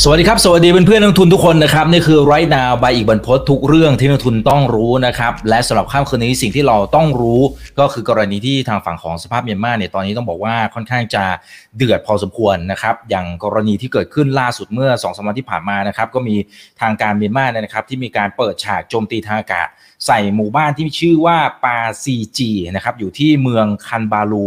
สวัสดีครับ สวัสดีเพื่อนๆนักทุนทุกคนนะครับนี่คือไรนาบอีกบรรพททุกเรื่องที่นักทุนต้องรู้นะครับและสำหรับข้ามคืนนี้สิ่งที่เราต้องรู้ก็คือกรณีที่ทางฝั่งของสภาพเมียนมาเนี่ยตอนนี้ต้องบอกว่าค่อนข้างจะเดือดพอสมควรนะครับอย่างกรณีที่เกิดขึ้นล่าสุดเมื่อ2อสวันที่ผ่านมานะครับก็มีทางการเมียนมาเนี่ยนะครับที่มีการเปิดฉากโจมตีทางอากาศ ใส่หมู่บ้านที่ชื่อว่าปาซีจีนะครับอยู่ที่เมืองคันบาลู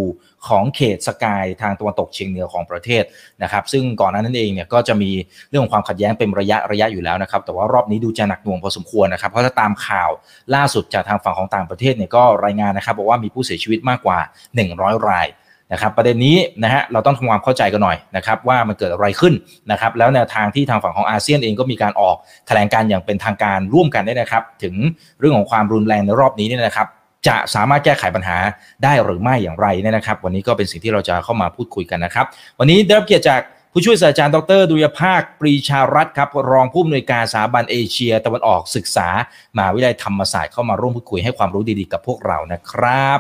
ของเขตสกายทางตะวันตกเฉียงเหนือของประเทศนะครับ ซึ่งก่อนหน้านั้นเองเนี่ยก็จะมีเรื่องของความขัดแย้งเป็นระยะระยะอยู่แล้วนะครับ แต่ว่ารอบนี้ดูจะหนักหน่วงพอสมควรนะครับ เพราะถ้าตามข่าวล่าสุดจากทางฝั่งของต่างประเทศเนี่ยก็รายงานนะครับบอกว่ามีผู้เสียชีวิตมากกว่า 100 รายนะครับประเด็นนี้นะฮะเราต้องทำความเข้าใจกันหน่อยนะครับว่ามันเกิดอะไรขึ้นนะครับแล้วแนวทางที่ทางฝั่งของอาเซียนเองก็มีการออกแถลงการอย่างเป็นทางการร่วมกันได้นะครับ ถึงเรื่องของความรุนแรงในรอบนี้เนี่ยนะครับ จะสามารถแก้ไขปัญหาได้หรือไม่อย่างไรเนี่ยนะครับ วันนี้ก็เป็นสิ่งที่เราจะเข้ามาพูดคุยกันนะครับ วันนี้ได้รับเกียรติจากผู้ช่วยศาสตราจารย์ดรดุยภาคปรีชารัตน์ครับรองผู้อำนวยการสถาบันเอเชีย ตะวันออกศึกษามหาวิทยาลัยธรรมศาสตร์เข้ามาร่วมพูดคุยให้ความรู้ดีๆกับพวกเรานะครับ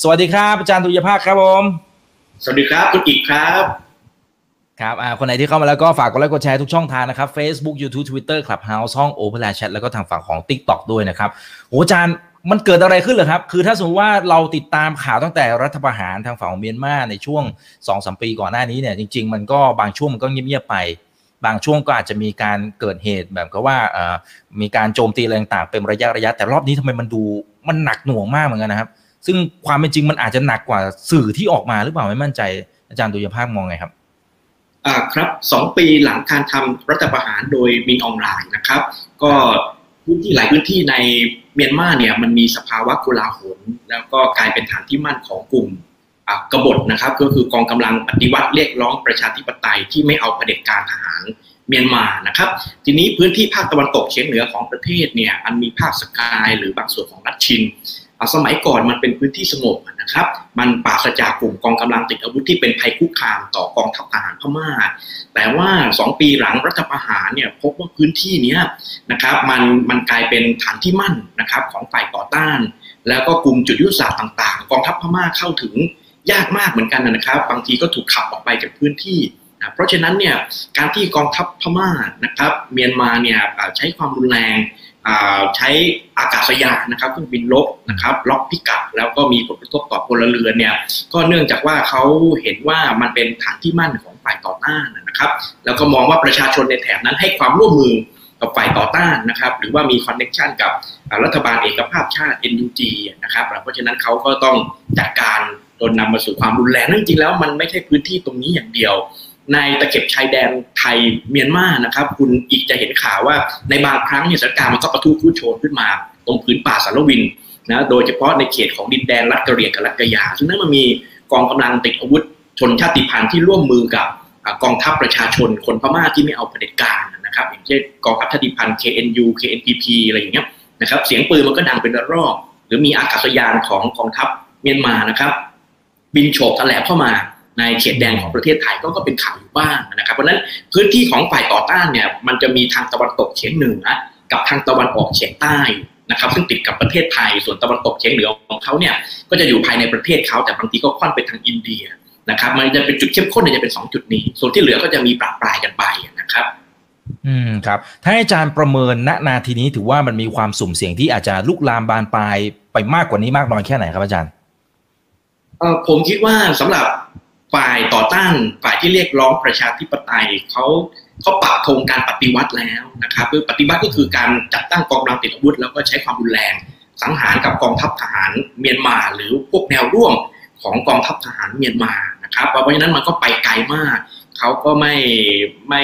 สวัสดีครับ อาจารย์ดุยภาคครับผมสวัสดีครับคุณอีกครับครับอ่าคนไหนที่เข้ามาแล้วก็ฝากกดไลค์กดแชร์ทุกช่องทางนะครับ Facebook YouTube Twitter Clubhouse ห้อง Open Line Chat แล้วก็ทางฝั่งของ TikTok ด้วยนะครับโหอาจารย์ มันเกิดอะไรขึ้นเหรอครับ คือถ้าสมมติว่าเราติดตามข่าวตั้งแต่รัฐประหารทางฝั่งเมียนมาในช่วง2อสปีก่อนหน้านี้เนี่ยจริง ๆ มันก็บางช่วงมันก็เงียบๆไป บางช่วงก็อาจจะมีการเกิดเหตุแบบก็ว่ามีการโจมตีอะไรต่างๆเป็นระยะระยะ แต่รอบนี้ทำไมมันดูมันหนักหน่วงมากเหมือนกันนะครับ ซึ่งความเป็นจริงมันอาจจะหนักกว่าสื่อที่ออกมาหรือเปล่าไม่มั่นใจอาจารย์ดุยภาพมองไงครับอ่าครับสองปีหลังการทำรัฐประหารโดยมินออนไลน์นะครับ ก็ พื้นที่หลายพื้นที่ในเมียนมาเนี่ยมันมีสภาวะกุลาหลแล้วก็กลายเป็นฐานที่มั่นของกลุ่มกบฏนะครับ ก็คือกองกำลังปฏิวัติเรียกร้องประชาธิปไตยที่ไม่เอาเผด็จการทหารเมียนมานะครับ ทีนี้พื้นที่ภาคตะวันตกเฉียงเหนือของประเทศเนี่ยอันมีภาคสกายหรือบางส่วนของรัชชิน สมัยก่อนมันเป็นพื้นที่สงบนะครับ มันปราศจากกลุ่มกองกำลังติดอาวุธที่เป็นภัยคุกคามต่อกองทัพทหารพม่า แต่ว่าสองปีหลังรัฐประหารเนี่ยพบว่าพื้นที่นี้นะครับมันมันกลายเป็นฐานที่มั่นนะครับของฝ่ายต่อต้าน แล้วก็กลุ่มจุดยุทธศาสตร์ต่างๆ กองทัพพม่าเข้าถึงยากมากเหมือนกันนะครับ บางทีก็ถูกขับออกไปจากพื้นที่นะเพราะฉะนั้นเนี่ยการที่กองทัพพม่านะครับเมียนมาเนี่ยใช้ความรุนแรง ใช้อากาศยานนะครับเครื่องบินรบนะครับล็อกพิกัดแล้วก็มีผลกระทบต่อพลเรือนเนี่ยก็เนื่องจากว่าเขาเห็นว่ามันเป็นฐานที่มั่นของฝ่ายต่อต้านนะครับ แล้วก็มองว่าประชาชนในแถบนั้นให้ความร่วมมือกับฝ่ายต่อต้านนะครับ หรือว่ามีคอนเน c ชันกับรัฐบาลเอกภาพชาติ NUG นะครับเพราะฉะนั้นเขาก็ต้องจัดการจนนำมาสู่ความรุนแรงนั่นจริงๆแล้วมันไม่ใช่พื้นที่ตรงนี้อย่างเดียว ในตะเข็บชายแดนไทยเมียนมานะครับ คุณอีกจะเห็นข่าวว่าในบางครั้งเนี่ยสถานการณ์มันก็ประทุพุ่งโชนขึ้นมา ตรงพื้นป่าสารวินนะโดยเฉพาะในเขตของดินแดนรัฐกะเหรี่ยงกับรัฐกะยาซึ่งนั้นมันมีกองกำลังติดอาวุธชนชาติพันธุ์ที่ร่วมมือกับกองทัพประชาชนคนพม่าที่ไม่เอาเผด็จการนะครับอย่างเช่นกองทัพชาติพันธุ์ KNU KNPP อะไรอย่างเงี้ยนะครับเสียงปืนมันก็ดังเป็นระลอก หรือมีอากาศยานของกองทัพเมียนมานะครับ บินโฉบแถลบเข้ามา ในเขตแดนของประเทศไทยก็ก็เป็นข่าวอยู่บ้างนะครับเพราะฉะนั้นพื้นที่ของฝ่ายต่อต้านเนี่ยมันจะมีทางตะวันตกเฉียงเหนือกับทางตะวันออกเฉียงใต้นะครับซึ่งติดกับประเทศไทยส่วนตะวันตกเฉียงเหนือของเขาเนี่ยก็จะอยู่ภายในประเทศเขาแต่บางทีก็ค่อนไปทางอินเดียนะครับ มันจะเป็นจุดเข้มข้นเนี่ยจะเป็นสองจุดนี้ ส่วนที่เหลือก็จะมีปรับปลายกันไปนะครับ อืมครับ ถ้าให้อาจารย์ประเมินณนาทีนี้ถือว่ามันมีความสุ่มเสี่ยงที่อาจจะลุกลามบานปลายไปมากกว่านี้มากน้อยแค่ไหนครับอาจารย์เอ่อผมคิดว่าสำหรับ ฝ่ายต่อต้านฝ่ายที่เรียกร้องประชาธิปไตยเขาเขาปักธงการปฏิวัติแล้วนะครับคือปฏิวัติก็คือการจัดตั้งกองกำลังติดอาวุธ แล้วก็ใช้ความรุนแรงสังหารกับกองทัพทหารเมียนมา หรือพวกแนวร่วมของกองทัพทหารเมียนมานะครับเพราะฉะนั้นมันก็ไปไกลมากเขาก็ไม่ไม่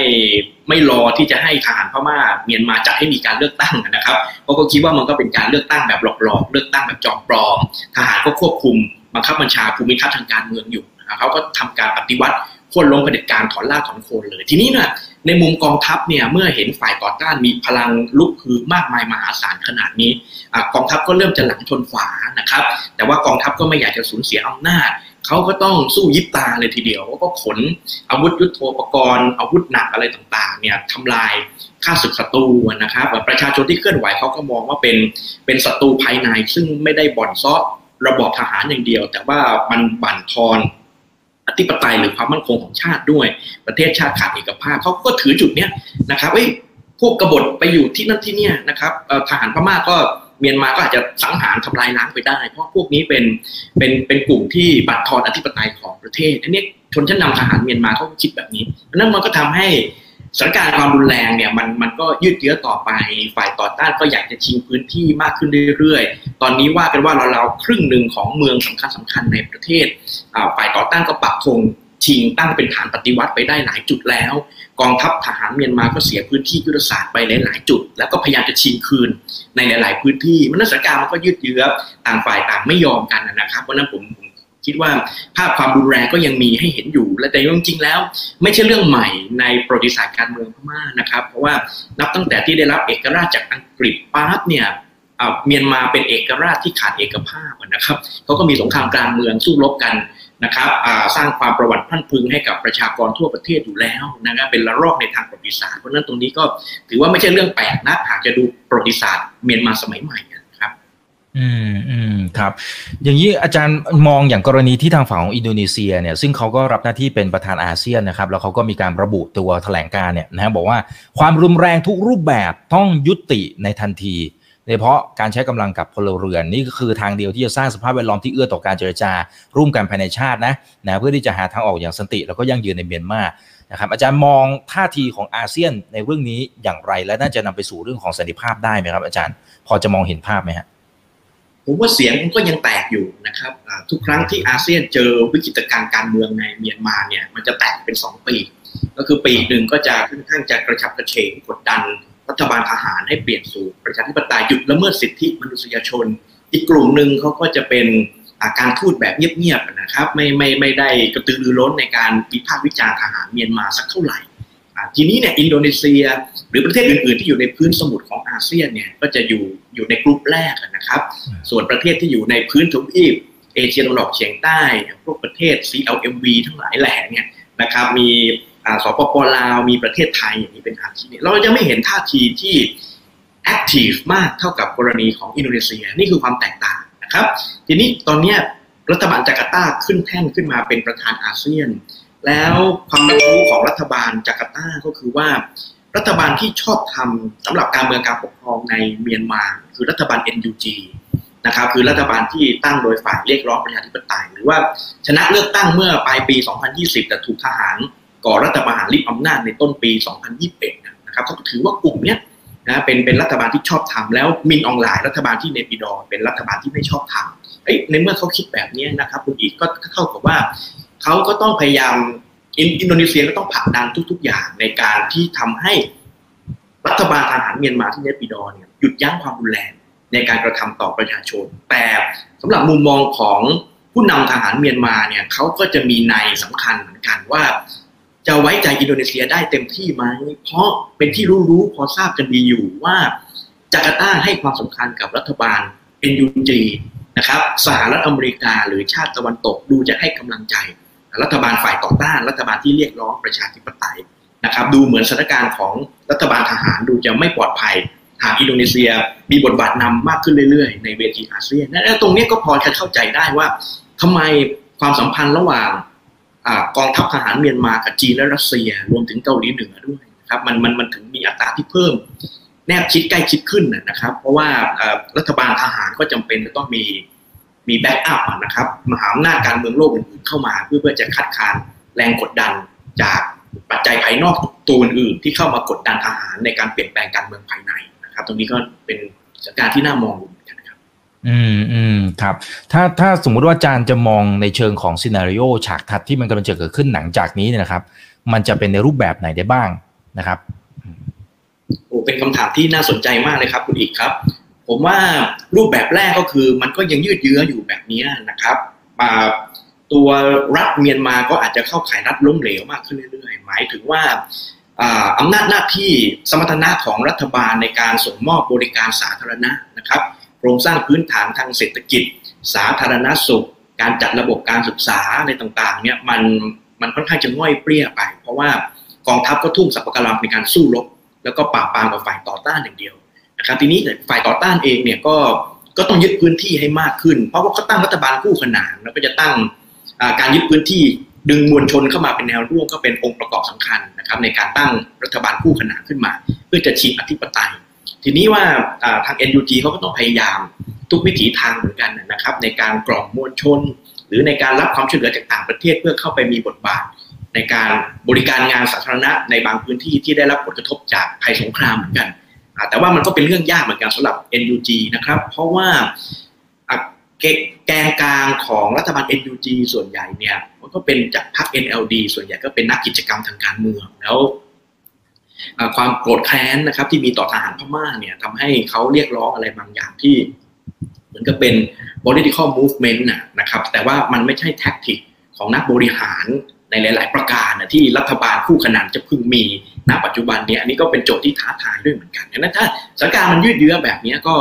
ไม่รอที่จะให้ทหารพม่าเมียนมาจัดให้มีการเลือกตั้งนะครับเพราะก็คิดว่ามันก็เป็นการเลือกตั้งแบบหลอกๆ เลือกตั้งแบบจอมปลอม ทหารก็ควบคุมบังคับบัญชาภูมิทัศน์ทางการเมืองอยู่ เขาก็ทำการปฏิวัติโค่นล้มเผด็จการถอนรากถอนโคนเลย ทีนี้เนี่ยในมุมกองทัพเนี่ยเมื่อเห็นฝ่ายต่อต้านมีพลังลุกฮือมากมายมหาศาลขนาดนี้อกองทัพก็เริ่มจะหลังชนฝานะครับ แต่ว่ากองทัพก็ไม่อยากจะสูญเสียอำนาจเขาก็ต้องสู้ยิบตาเลยทีเดียวก็ขนอาวุธยุโทโธปกรณ์อาวุธหนักอะไรต่างๆเนี่ยทำลายค่าศึกศัตรูนะครับประชาชนที่เคลื่อนไหวเขาก็มองว่าเป็นเป็นศัตรูภายในซึ่งไม่ได้บ่อนซ้อระบอบทหารอย่างเดียว แต่ว่ามันบั่นทอน ธิปไตยหรือความมั่นคงของชาติด้วย ประเทศชาติขาดเอกภาพเขาก็ถือจุดเนี้ยนะครับเอ้ยพวกกบฏไปอยู่ที่นั่นที่เนี่ยนะครับทหารพม่าก็เมียนมาก็อาจจะสังหารทำลายล้างไปได้ เพราะพวกนี้เป็นเป็นเป็นกลุ่มที่บัตรทอนอธิปไตยของประเทศอันนี้ชนชั้นนำทหารเมียนมาเขาคิดแบบนี้นั้นมันก็ทำให้ สถานการณ์ความรุนแรงเนี่ยมันมันก็ยืดเยื้อต่อไปฝ่ายต่อต้านก็อยากจะชิงพื้นที่มากขึ้นเรื่อยๆ ตอนนี้ว่ากันว่าเราเราครึ่งหนึ่งของเมืองสำคัญสำคัญในประเทศฝ่ายต่อต้านก็ปักธงชิงตั้งเป็นฐานปฏิวัติไปได้หลายจุดแล้ว กองทัพทหารเมียนมาก็เสียพื้นที่ยุทธศาสตร์ไปหลายๆจุด แล้วก็พยายามจะชิงคืนในหลาย ๆ พื้นที่มันสถานการณ์มันก็ยืดเยื้อต่างฝ่ายต่างไม่ยอมกันนะครับเพราะนั้นผม คิดว่าภาพความรุนแรงก็ยังมีให้เห็นอยู่ และแต่จริงๆแล้ว ไม่ใช่เรื่องใหม่ในประวัติศาสตร์การเมืองพม่านะครับ เพราะว่านับตั้งแต่ที่ได้รับเอกราชจากอังกฤษปั๊บเนี่ยเมียนมาเป็นเอกราชที่ขาดเอกภาพนะครับเขาก็มีสงครามกลางเมืองสู้รบกันนะครับสร้างความประวัติพันพึงให้กับประชากรทั่วประเทศอยู่แล้วนะครับเป็นละลอกในทางประวัติศาสตร์เพราะนั้นตรงนี้ก็ถือว่าไม่ใช่เรื่องแปลกนะหากจะดูประวัติศาสตร์เมียนมาสมัยใหม่ อืมอืมครับ อย่างนี้อาจารย์มองอย่างกรณีที่ทางฝั่งของอินโดนีเซียเนี่ยซึ่งเขาก็รับหน้าที่เป็นประธานอาเซียนนะครับ แล้วเขาก็มีการระบุตัวแถลงการเนี่ยนะบบอกว่าความรุนแรงทุกรูปแบบต้องยุติในทันทีโดยเฉพาะการใช้กำลังกับพลเรือนนี่ก็คือทางเดียวที่จะสร้างสภาพแวดล้อมที่เอื้อต่อการเจรจา ร่วมกันภายในชาตินะนะเพื่อที่จะหาทางออกอย่างสันติ แล้วก็ยั่งยืนในเมียนมานะครับอาจารย์มองท่าทีของอาเซียนในเรื่องนี้อย่างไร และน่าจะนำไปสู่เรื่องของสันติภาพได้ไหมครับ อาจารย์ พอจะมองเห็นภาพไหมครับ ผมว่าเสียงมันก็ยังแตกอยู่นะครับทุกครั้งที่อาเซียนเจอวิกฤตการณ์การเมืองในเมียนมาเนี่ยมันจะแตกเป็นสองปี ก็คือปีหนึ่งก็จะค่อนข้างจะกระฉับกระเฉงกดดัน รัฐบาลทหารให้เปลี่ยนสู่ประชาธิปไตยหยุดละเมิดสิทธิมนุษยชน อีกกลุ่มหนึ่งเขาก็จะเป็นการทูตแบบเงียบๆนะครับ ไม่ไม่ไม่ได้กระตือรือร้นในการวิพากษ์วิจารณ์ทหารเมียนมาสักเท่าไหร่ ทีนี้เนี่ยอินโดนีเซีย หรือประเทศอื่น ๆ ที่อยู่ในพื้นสมุทรของอาเซียนเนี่ยก็จะอยู่อยู่ในกลุ่มแรกนะครับ ส่วนประเทศที่อยู่ในพื้นทวีปเอเชียตะวันออกเฉียงใต้พวกประเทศ CLMV ทั้งหลายแหล่เนี่ยนะครับมีสปปลาวมีประเทศไทยอย่างนี้เป็นอาทิเนี่ยเราจะไม่เห็นท่าทีที่แอคทีฟมากเท่ากับกรณีของอินโดนีเซียนี่คือความแตกต่างนะครับ ทีนี้ตอนนี้รัฐบาลจาการ์ตาขึ้นแท่นขึ้นมาเป็นประธานอาเซียน แล้วความรู้ของรัฐบาลจาการ์ตาก็คือว่า รัฐบาลที่ชอบทำสำหรับการเมืองการปกครองในเมียนมา คือรัฐบาล NUG นะครับคือรัฐบาลที่ตั้งโดยฝ่ายเรียกร้องประชาธิปไตยหรือว่าชนะเลือกตั้งเมื่อปลายปี 2020 แต่ถูกทหารก่อรัฐประหารริบอำนาจในต้นปี 2021 นะครับเขาถือว่ากลุ่มนี้นะเป็นเป็นรัฐบาลที่ชอบทำแล้วมินออนไลน์รัฐบาลที่เนปิดอเป็นรัฐบาลที่ไม่ชอบทำในเมื่อเขาคิดแบบนี้นะครับคุณอีกก็เท่ากับว่า เขาก็ต้องพยายามอินโดนีเซียก็ต้องผลักดันทุก ๆ อย่างในการที่ทำให้รัฐบาลทหารเมียนมาที่เนปิดอเนี่ยหยุดยั้งความรุนแรงในการกระทำต่อประชาชน แต่สำหรับมุมมองของผู้นำทหารเมียนมาเนี่ยเขาก็จะมีในสำคัญเหมือนกันว่า จะไว้ใจอินโดนีเซียได้เต็มที่ไหมเพราะเป็นที่รู้ๆพอทราบกันดีอยู่ว่าจาการ์ตาให้ความสำคัญกับรัฐบาล NUG นะครับสหรัฐอเมริกาหรือชาติตะวันตกดูจะให้กำลังใจ รัฐบาลฝ่ายต่อต้าน รัฐบาลที่เรียกร้องประชาธิปไตยนะครับ ดูเหมือนสถานการณ์ของรัฐบาลทหารดูจะไม่ปลอดภัยหากอินโดนีเซียมีบทบาทนำมากขึ้นเรื่อยๆ ในเวทีอาเซียนและตรงนี้ก็พอจะเข้าใจได้ว่าทำไมความสัมพันธ์ระหว่างกองทัพทหารเมียนมากับจีนและรัสเซีย รวมถึงเกาหลีเหนือด้วยครับมันมันมันถึงมีอัตราที่เพิ่ม แนบชิดใกล้ชิดขึ้นนะครับ เพราะว่ารัฐบาลทหารก็จำเป็นจะต้องมี มีแบ็กอัพนะครับมหาอำนาจการเมืองโลกอื่นๆเข้ามาเพื่อเพื่อจะคัดค้านแรงกดดันจากปัจจัยภายนอกตัวอื่นๆที่เข้ามากดดันทหารในการเปลี่ยนแปลงการเมืองภายในนะครับ ตรงนี้ก็เป็นสถานการณ์ที่น่ามองเหมือนกันครับอืมอืมครับ ถ้าถ้าสมมุติว่าอาจารย์จะมองในเชิงของซีนารีโอฉากทัดที่มันกำลังจะเกิดขึ้นหลังจากนี้เนี่ยนะครับ มันจะเป็นในรูปแบบไหนได้บ้างนะครับโอ้เป็นคำถามที่น่าสนใจมากเลยครับ คุณอีกครับ ผมว่ารูปแบบแรกก็คือมันก็ยังยืดเยื้ออยู่แบบนี้นะครับตัวรัฐเมียนมาก็อาจจะเข้าขายรัฐล้มเหลวมากขึ้นเรื่อยๆ หมายถึงว่าอำนาจหน้าที่สมรรถนะของรัฐบาลในการส่งมอบบริการสาธารณะนะครับ โครงสร้างพื้นฐานทางเศรษฐกิจ สาธารณสุข การจัดระบบการศึกษาในต่างๆเนี่ยมันมันค่อนข้างจะง่อยเปรี้ยไป เพราะว่ากองทัพก็ทุ่มสัพพกำลังในการสู้รบแล้วก็ปราบปรามกับฝ่ายต่อต้านอย่างเดียวะครับทีนี้ฝ่ายต่อต้านเองเนี่ยก็ก็ต้องยึดพื้นที่ให้มากขึ้น เพราะว่าเขาตั้งรัฐบาลคู่ขนานแล้วก็จะตั้งการยึดพื้นที่ดึงมวลชนเข้ามาเป็นแนวร่วมก็เป็นองค์ประกอบสำคัญนะครับในการตั้งรัฐบาลคู่ขนานขึ้นมา เพื่อจะชิงอธิปไตย ทีนี้ว่าทาง NUG เขาก็ต้องพยายามทุกวิถีทางเหมือนกันนะครับ ในการกล่อมมวลชน หรือในการรับความช่วยเหลือจากต่างประเทศเพื่อเข้าไปมีบทบาท ในการบริการงานสาธารณะในบางพื้นที่ที่ได้รับผลกระทบจากภัยสงครามเหมือนกัน แต่ว่ามันก็เป็นเรื่องยากเหมือนกันสำหรับ NUG นะครับ เพราะว่าแกนกลางของรัฐบาล NUG ส่วนใหญ่เนี่ยมันก็เป็นจากพรรค NLD ส่วนใหญ่ก็เป็นนักกิจกรรมทางการเมืองแล้วความโกรธแค้นนะครับ ที่มีต่อทหารพม่าเนี่ยทำให้เขาเรียกร้องอะไรบางอย่างที่ เหมือนกับเป็น political movement นะครับ แต่ว่ามันไม่ใช่แท็กติกของนักบริหารในหลาย ๆ ประการนะที่รัฐบาลคู่ขนานจะพึงมี ณปัจจุบันเนี่ยอันนี้ก็เป็นโจทย์ที่ท้าทายด้วยเหมือนกันดังนั้นถ้าสถานการณ์มันยืดเยื้อแบบนี้ก็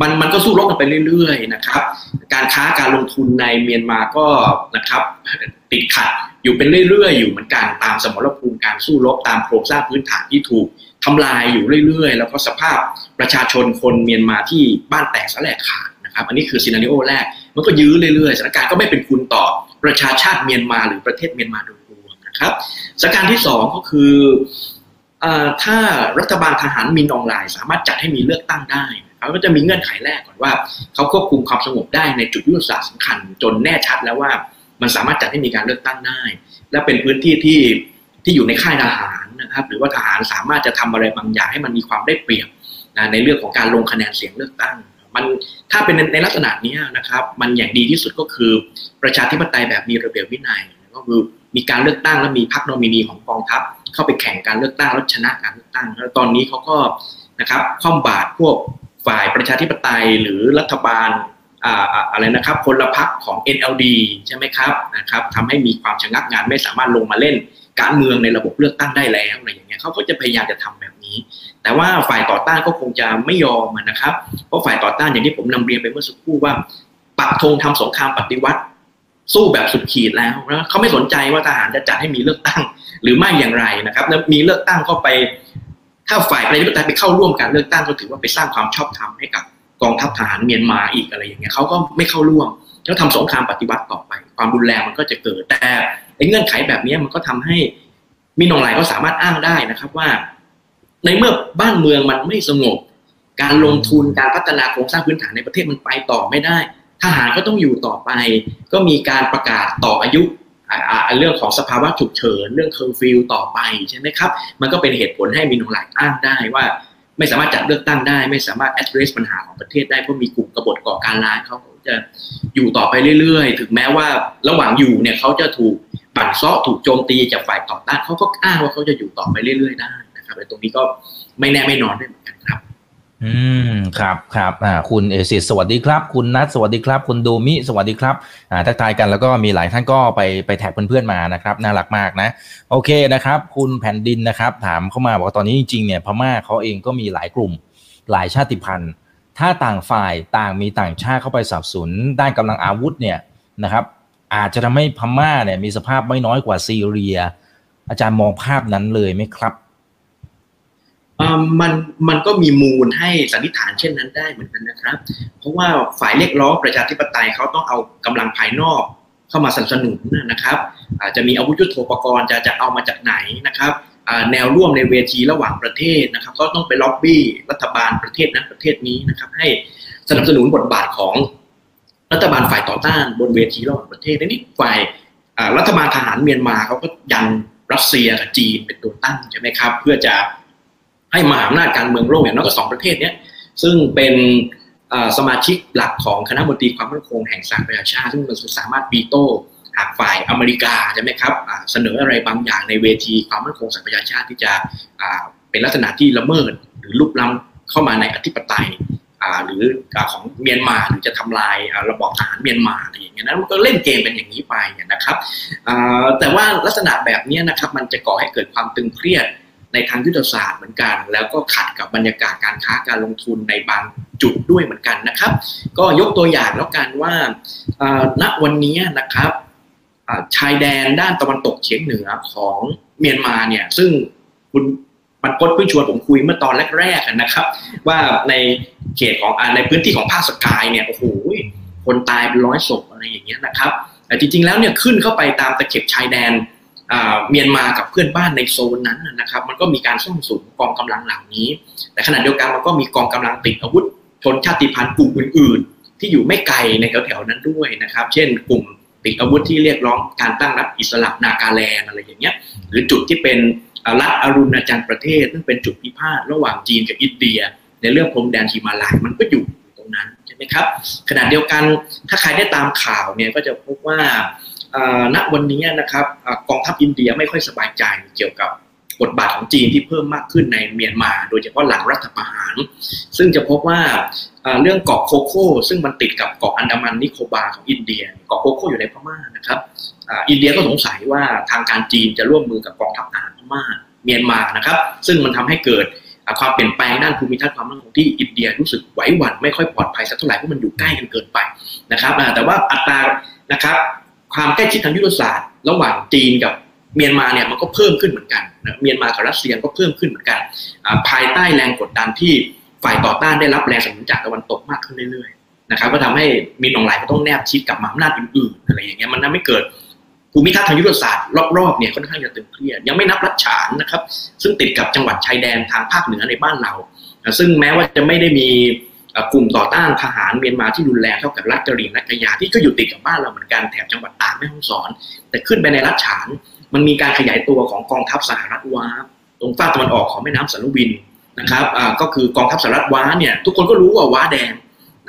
มันมันก็สู้รบกันไปเรื่อยๆนะครับ การค้าการลงทุนในเมียนมาก็นะครับติดขัดอยู่เป็นเรื่อยๆอยู่เหมือนกันตามสมรภูมิการสู้รบตามโครงสร้างพื้นฐานที่ถูกทำลายอยู่เรื่อยๆ แล้วก็สภาพประชาชนคนเมียนมาที่บ้านแตกสลายขาดนะครับ อันนี้คือซีนารีโอแรก มันก็ยื้อเรื่อยๆสถานการณ์ก็ไม่เป็นคุณต่อประชาชาติเมียนมาหรือประเทศเมียนมาโดยรวม นะครับสถานการที่สองก็คือถ้ารัฐบาลทหารมินออนไลน์สามารถจัดให้มีเลือกตั้งได้เขาก็จะมีเงื่อนไขแรกก่อนว่าเขาควบคุมความสงบได้ในจุดยุทธศาสตร์สำคัญ จนแน่ชัดแล้วว่ามันสามารถจัดให้มีการเลือกตั้งได้ และเป็นพื้นที่ที่ที่อยู่ในค่ายทหารนะครับ หรือว่าทหารสามารถจะทำอะไรบางอย่างให้มันมีความได้เปรียบนะในเรื่องของการลงคะแนนเสียงเลือกตั้ง มันถ้าเป็นในลักษณะนี้นะครับ มันอย่างดีที่สุดก็คือประชาธิปไตยแบบมีระเบียบวินัยก็คือ มีการเลือกตั้งและมีพรรคโนมินีของกองทัพเข้าไปแข่งการเลือกตั้งแล้วชนะการเลือกตั้ง แล้วตอนนี้เขาก็นะครับคว่ำบาตรพวกฝ่ายประชาธิปไตยหรือรัฐบาลอะไรนะครับพลพรรคของ NLD ใช่ไหมครับนะครับทำให้มีความชะงักงานไม่สามารถลงมาเล่นการเมืองในระบบเลือกตั้งได้แล้วอะไรอย่างเงี้ยเขาก็จะพยายามจะทำแบบนี้ แต่ว่าฝ่ายต่อต้านก็คงจะไม่ยอมนะครับ เพราะฝ่ายต่อต้านอย่างที่ผมนำเรียนไปเมื่อสักครู่ว่า ปักธงทำสงครามปฏิวัติ สู้แบบสุดขีดแล้วนะเขาไม่สนใจว่าทหารจะจัดให้มีเลือกตั้ง หรือไม่อย่างไรนะครับ แล้วมีเลือกตั้งก็ไป ถ้าฝ่ายประชาธิปไตยไปเข้าร่วมการเลือกตั้งก็ถือว่าไปสร้างความชอบธรรมให้กับกองทัพทหารเมียนมาอีกอะไรอย่างเงี้ยเขาก็ไม่เข้าร่วมแล้วทำสงครามปฏิวัติต่อไป ความรุนแรงมันก็จะเกิด แต่ไอ้เงื่อนไขแบบนี้มันก็ทำให้มีนองหลายก็สามารถอ้างได้นะครับว่า ในเมื่อบ้านเมืองมันไม่สงบ การลงทุนการพัฒนาโครงสร้างพื้นฐานในประเทศมันไปต่อไม่ได้ ทหารก็ต้องอยู่ต่อไป ก็มีการประกาศต่ออายุเรื่องของสภาวะฉุกเฉินเรื่องเคอร์ฟิวต่อไปใช่ไหมครับ มันก็เป็นเหตุผลให้มินอ่องหล่ายอ้างได้ว่า ไม่สามารถจัดเลือกตั้งได้ ไม่สามารถ address ปัญหาของประเทศได้เพราะมีกลุ่มกบฏก่อการร้ายเขาจะอยู่ต่อไปเรื่อยๆ ถึงแม้ว่าระหว่างอยู่เนี่ยเขาจะถูกบ่อนเซาะถูกโจมตีจากฝ่ายต่อต้านเขาก็อ้างว่าเขาจะอยู่ต่อไปเรื่อยๆได้นะครับตรงนี้ก็ไม่แน่ไม่นอนด้วยเหมือนกันครับ อืมครับครับอ่าคุณเอซิสสวัสดีครับ คุณนัทสวัสดีครับ คุณโดมิสวัสดีครับอ่าทักทายกันแล้วก็มีหลายท่านก็ไปไป tag เพื่อนๆมานะครับน่ารักมากนะ โอเคนะครับ คุณแผ่นดินนะครับ ถามเข้ามาบอกตอนนี้จริงๆเนี่ยพม่าเขาเองก็มีหลายกลุ่มหลายชาติพันธุ์ ถ้าต่างฝ่ายต่างมีต่างชาติเข้าไปสับสนด้านกำลังอาวุธเนี่ยนะครับ อาจจะทำให้พม่าเนี่ยมีสภาพไม่น้อยกว่าซีเรีย อาจารย์มองภาพนั้นเลยไหมครับ มันมันก็มีมูลให้สันนิษฐานเช่นนั้นได้เหมือนกันนะครับ เพราะว่าฝ่ายเรียกร้องประชาธิปไตยเขาต้องเอากำลังภายนอกเข้ามาสนับสนุนนะครับอาจจะมีอาวุธยุทโธปกรณ์จะจะเอามาจากไหนนะครับแนวร่วมในเวทีระหว่างประเทศนะครับ ก็ต้องไปล็อบบี้รัฐบาลประเทศนั้นประเทศนี้นะครับ ให้สนับสนุนบทบาทของรัฐบาลฝ่ายต่อต้านบนเวทีระหว่างประเทศนี่ฝ่ายรัฐบาลทหารเมียนมาเขาก็ยันรัสเซียกับจีนเป็นตัวตั้งใช่ไหมครับ เพื่อจะ ให้มหาอำนาจการเมืองโลกอย่างน้อยก็สองประเทศนี้ซึ่งเป็นสมาชิกหลักของคณะมนตรีความมั่นคงแห่งสหประชาชาติซึ่งมันสามารถบีโต้หากฝ่ายอเมริกาใช่ไหมครับเสนออะไรบางอย่างในเวทีความมั่นคงสหประชาชาติที่จะเป็นลักษณะที่ละเมิด หรือลุกล้ำเข้ามาในอธิปไตยหรือของเมียนมาหรือจะทำลายระบอบทหารเมียนมาอะไรอย่างเงี้ยนั้นมันก็เล่นเกมเป็นอย่างนี้ไปนะครับแต่ว่าลักษณะแบบนี้นะครับมันจะก่อให้เกิดความตึงเครียด ในทางยุทธศาสตร์เหมือนกัน แล้วก็ขัดกับบรรยากาศการค้าการลงทุนในบางจุดด้วยเหมือนกันนะครับ ก็ยกตัวอย่างแล้วกันว่าณวันนี้นะครับชายแดนด้านตะวันตกเฉียงเหนือของเมียนมาเนี่ยซึ่งคุณไปมันพดเพิ่งชวนผมคุยเมื่อตอนแรกๆนะครับ ว่าในเขตของในพื้นที่ของภาคสกายเนี่ยโอ้โหคนตายเป็นร้อยศพอะไรอย่างเงี้ยนะครับแต่จริงๆแล้วเนี่ยขึ้นเข้าไปตามตะเข็บชายแดน เมียนมากับเพื่อนบ้านในโซนนั้นนะครับ มันก็มีการซ่องสุมกองกำลังเหล่านี้ แต่ขณะเดียวกันมันก็มีกองกำลังติดอาวุธชนชาติพันธุ์กลุ่มอื่น ๆ ที่อยู่ไม่ไกลในแถวๆนั้นด้วยนะครับ เช่น กลุ่มติดอาวุธที่เรียกร้องการตั้งรัฐอิสระนากาแลนอะไรอย่างเงี้ย หรือจุดที่เป็นรัฐอรุณาจันทร์ประเทศซึ่งเป็นจุดพิพาทระหว่างจีนกับอินเดีย ในเรื่องพรมแดนฮิมาลายมันก็อยู่ตรงนั้นใช่ไหมครับขณะเดียวกันถ้าใครได้ตามข่าวเนี่ยก็จะพบว่า ณวันนี้นะครับกองทัพอินเดียไม่ค่อยสบายใจเกี่ยวกับบทบาทของจีนที่เพิ่มมากขึ้นในเมียนมา โดยเฉพาะหลังรัฐประหาร ซึ่งจะพบว่าเรื่องเกาะโคโค่ซึ่งมันติดกับเกาะอันดามันนิโคบาร์ของอินเดียเกาะโคโค่อยู่ในพม่านะครับอินเดียก็สงสัยว่าทางการจีนจะร่วมมือกับกองทัพทหารพม่าเมียนมานะครับ ซึ่งมันทำให้เกิดความเปลี่ยนแปลงด้านภูมิทัศน์ความมั่นคงที่อินเดียรู้สึกไหวหวั่นไม่ค่อยปลอดภัยสักเท่าไหร่เพราะมันอยู่ใกล้กันเกินไปนะครับแต่ว่าอัตรานะครับ ความใกล้ชิดทางยุทธศาสตร์ ระหว่างจีนกับเมียนมาเนี่ยมันก็เพิ่มขึ้นเหมือนกันนะเมียนมากับรัสเซียก็เพิ่มขึ้นเหมือนกัน ภายใต้แรงกดดันที่ฝ่ายต่อต้านได้รับแรงสนับสนุนจากตะวันตกมากขึ้นเรื่อยๆนะครับก็ทำให้มีนองหลายก็ต้องแนบชิดกับมหาอำนาจอื่นๆอะไรอย่างเงี้ยมันทำให้เกิดภูมิทัศน์ทางยุทธศาสตร์รอบๆเนี่ยค่อนข้างจะตึงเครียดยังไม่นับรัชฉานนะครับ ซึ่งติดกับจังหวัดชายแดนทางภาคเหนือในบ้านเรา ซึ่งแม้ว่าจะไม่ได้มี กลุ่มต่อต้านทหารเมียนมาที่รุนแรงเท่ากับรัฐกะเหรี่ยงรัฐกะยาที่ก็อยู่ติดกับบ้านเราเหมือนกันแถบจังหวัดตากแม่ฮ่องสอน แต่ขึ้นไปในรัฐฉาน มันมีการขยายตัวของกองทัพสหรัฐว้าตรงฝั่งตะวันออกของแม่น้ำสันวินนะครับก็คือกองทัพสหรัฐว้าเนี่ยทุกคนก็รู้ว่าว้าแดง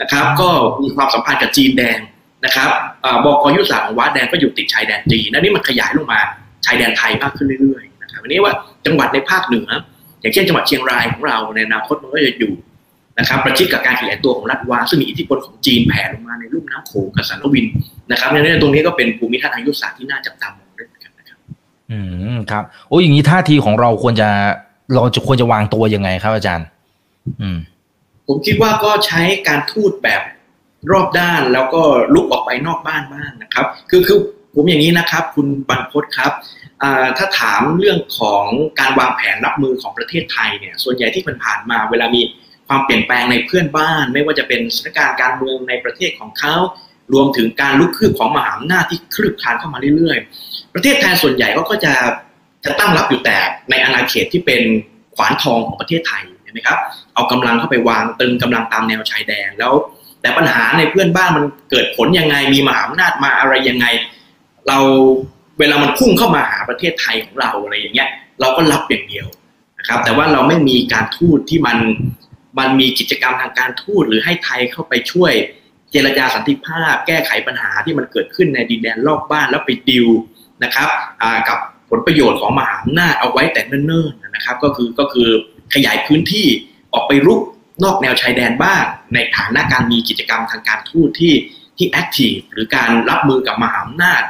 นะครับ ก็มีความสัมพันธ์กับจีนแดงนะครับบอกยุทธศาสตร์ของว้าแดงก็อยู่ติดชายแดนจีนนั่นนี่มันขยายลงมาชายแดนไทยมากขึ้นเรื่อยๆนะครับวันนี้ว่าจังหวัดในภาคเหนือ อย่างเช่นจังหวัดเชียงรายของเราในอนาคตมันก็จะอยู่ นะครับประชิดกับการขยายตัวของรัฐวาซึ่งมีอิทธิพลของจีนแผ่ลงมาในลุ่มน้ำโขงกับสารวินนะครับในตรงนี้ก็เป็นภูมิทัศน์ทางยุทธศาสตร์ที่น่าจับตามองด้วยกันนะครับอืมครับโอ้อย่างนี้ท่าทีของเราควรจะเราจะควรจะวางตัวยังไงครับอาจารย์ อืม ผมคิดว่าก็ใช้การทูตแบบรอบด้านแล้วก็ลุกออกไปนอกบ้านบ้างนะครับ คือคือผมอย่างนี้นะครับ คุณบรรพศครับถ้าถามเรื่องของการวางแผนรับมือของประเทศไทยเนี่ย ส่วนใหญ่ที่ผ่านมา เวลามี ความเปลี่ยนแปลงในเพื่อนบ้าน ไม่ว่าจะเป็นสถานการณ์การเมืองในประเทศของเขารวมถึงการลุกคืบของมหาอำนาจที่คลืบคลานเข้ามาเรื่อยๆ ประเทศไทยส่วนใหญ่ก็จะจะตั้งรับอยู่แต่ในอาณาเขตที่เป็นขวานทองของประเทศไทยใช่ไหมครับเอากำลังเข้าไปวางตึงกำลังตามแนวชายแดนแล้ว แต่ปัญหาในเพื่อนบ้านมันเกิดผลยังไงมีมหาอำนาจมาอะไรยังไง เราเวลามันพุ่งเข้ามาหาประเทศไทยของเราอะไรอย่างเงี้ยเราก็รับอย่างเดียวนะครับแต่ว่าเราไม่มีการทูตที่มัน มันมีกิจกรรมทางการทูตหรือให้ไทยเข้าไปช่วยเจรจาสันติภาพ แก้ไขปัญหาที่มันเกิดขึ้นในดินแดนรอบบ้านแล้วไปดิวนะครับกับผลประโยชน์ของมหาอำนาจเอาไว้แต่เนิ่นๆนะครับ ก็คือก็คือขยายพื้นที่ออกไปรุกนอกแนวชายแดนบ้าง ในฐานะการมีกิจกรรมทางการทูตที่ที่แอคทีฟหรือการรับมือกับมหาอำนาจ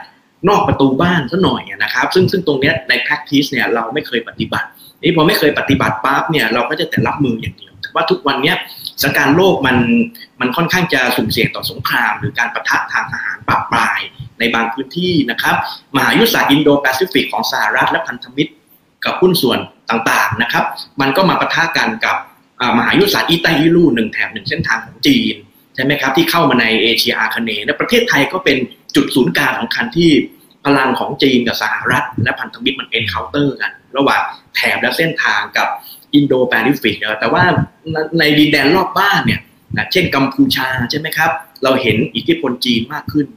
นอกประตูบ้านซะหน่อยนะครับ ซึ่งซึ่งตรงนี้ใน practice เนี่ยเราไม่เคยปฏิบัตินี่พอไม่เคยปฏิบัติปั๊บเนี่ยเราก็จะแต่รับมืออย่างเดียว ว่าทุกวันนี้สถานการณ์โลกมันมันค่อนข้างจะสุ่มเสี่ยงต่อสงคราม หรือการประทะทางทหารปราบปรายในบางพื้นที่นะครับ มหายุทธศาสตร์อินโดแปซิฟิกของสหรัฐและพันธมิตรกับหุ้นส่วนต่างๆนะครับ มันก็มาปะทะกันกับมหายุทธศาสตร์อีไตอีลู่หนึ่งแถบหนึ่งเส้นทางของจีนใช่ไหมครับที่เข้ามาในเอเชียอาคเนย์และประเทศไทยก็เป็นจุดศูนย์กลางสำคัญที่พลังของจีนกับสหรัฐ และพันธมิตรมัน encounter กัน ระหว่างแถบและเส้นทางกับ อินโดแปซิฟิกแต่ว่าในดินแดนรอบบ้านเนี่ยเช่นกัมพูชาใช่ไหมครับ เราเห็นอิทธิพลจีนมากขึ้น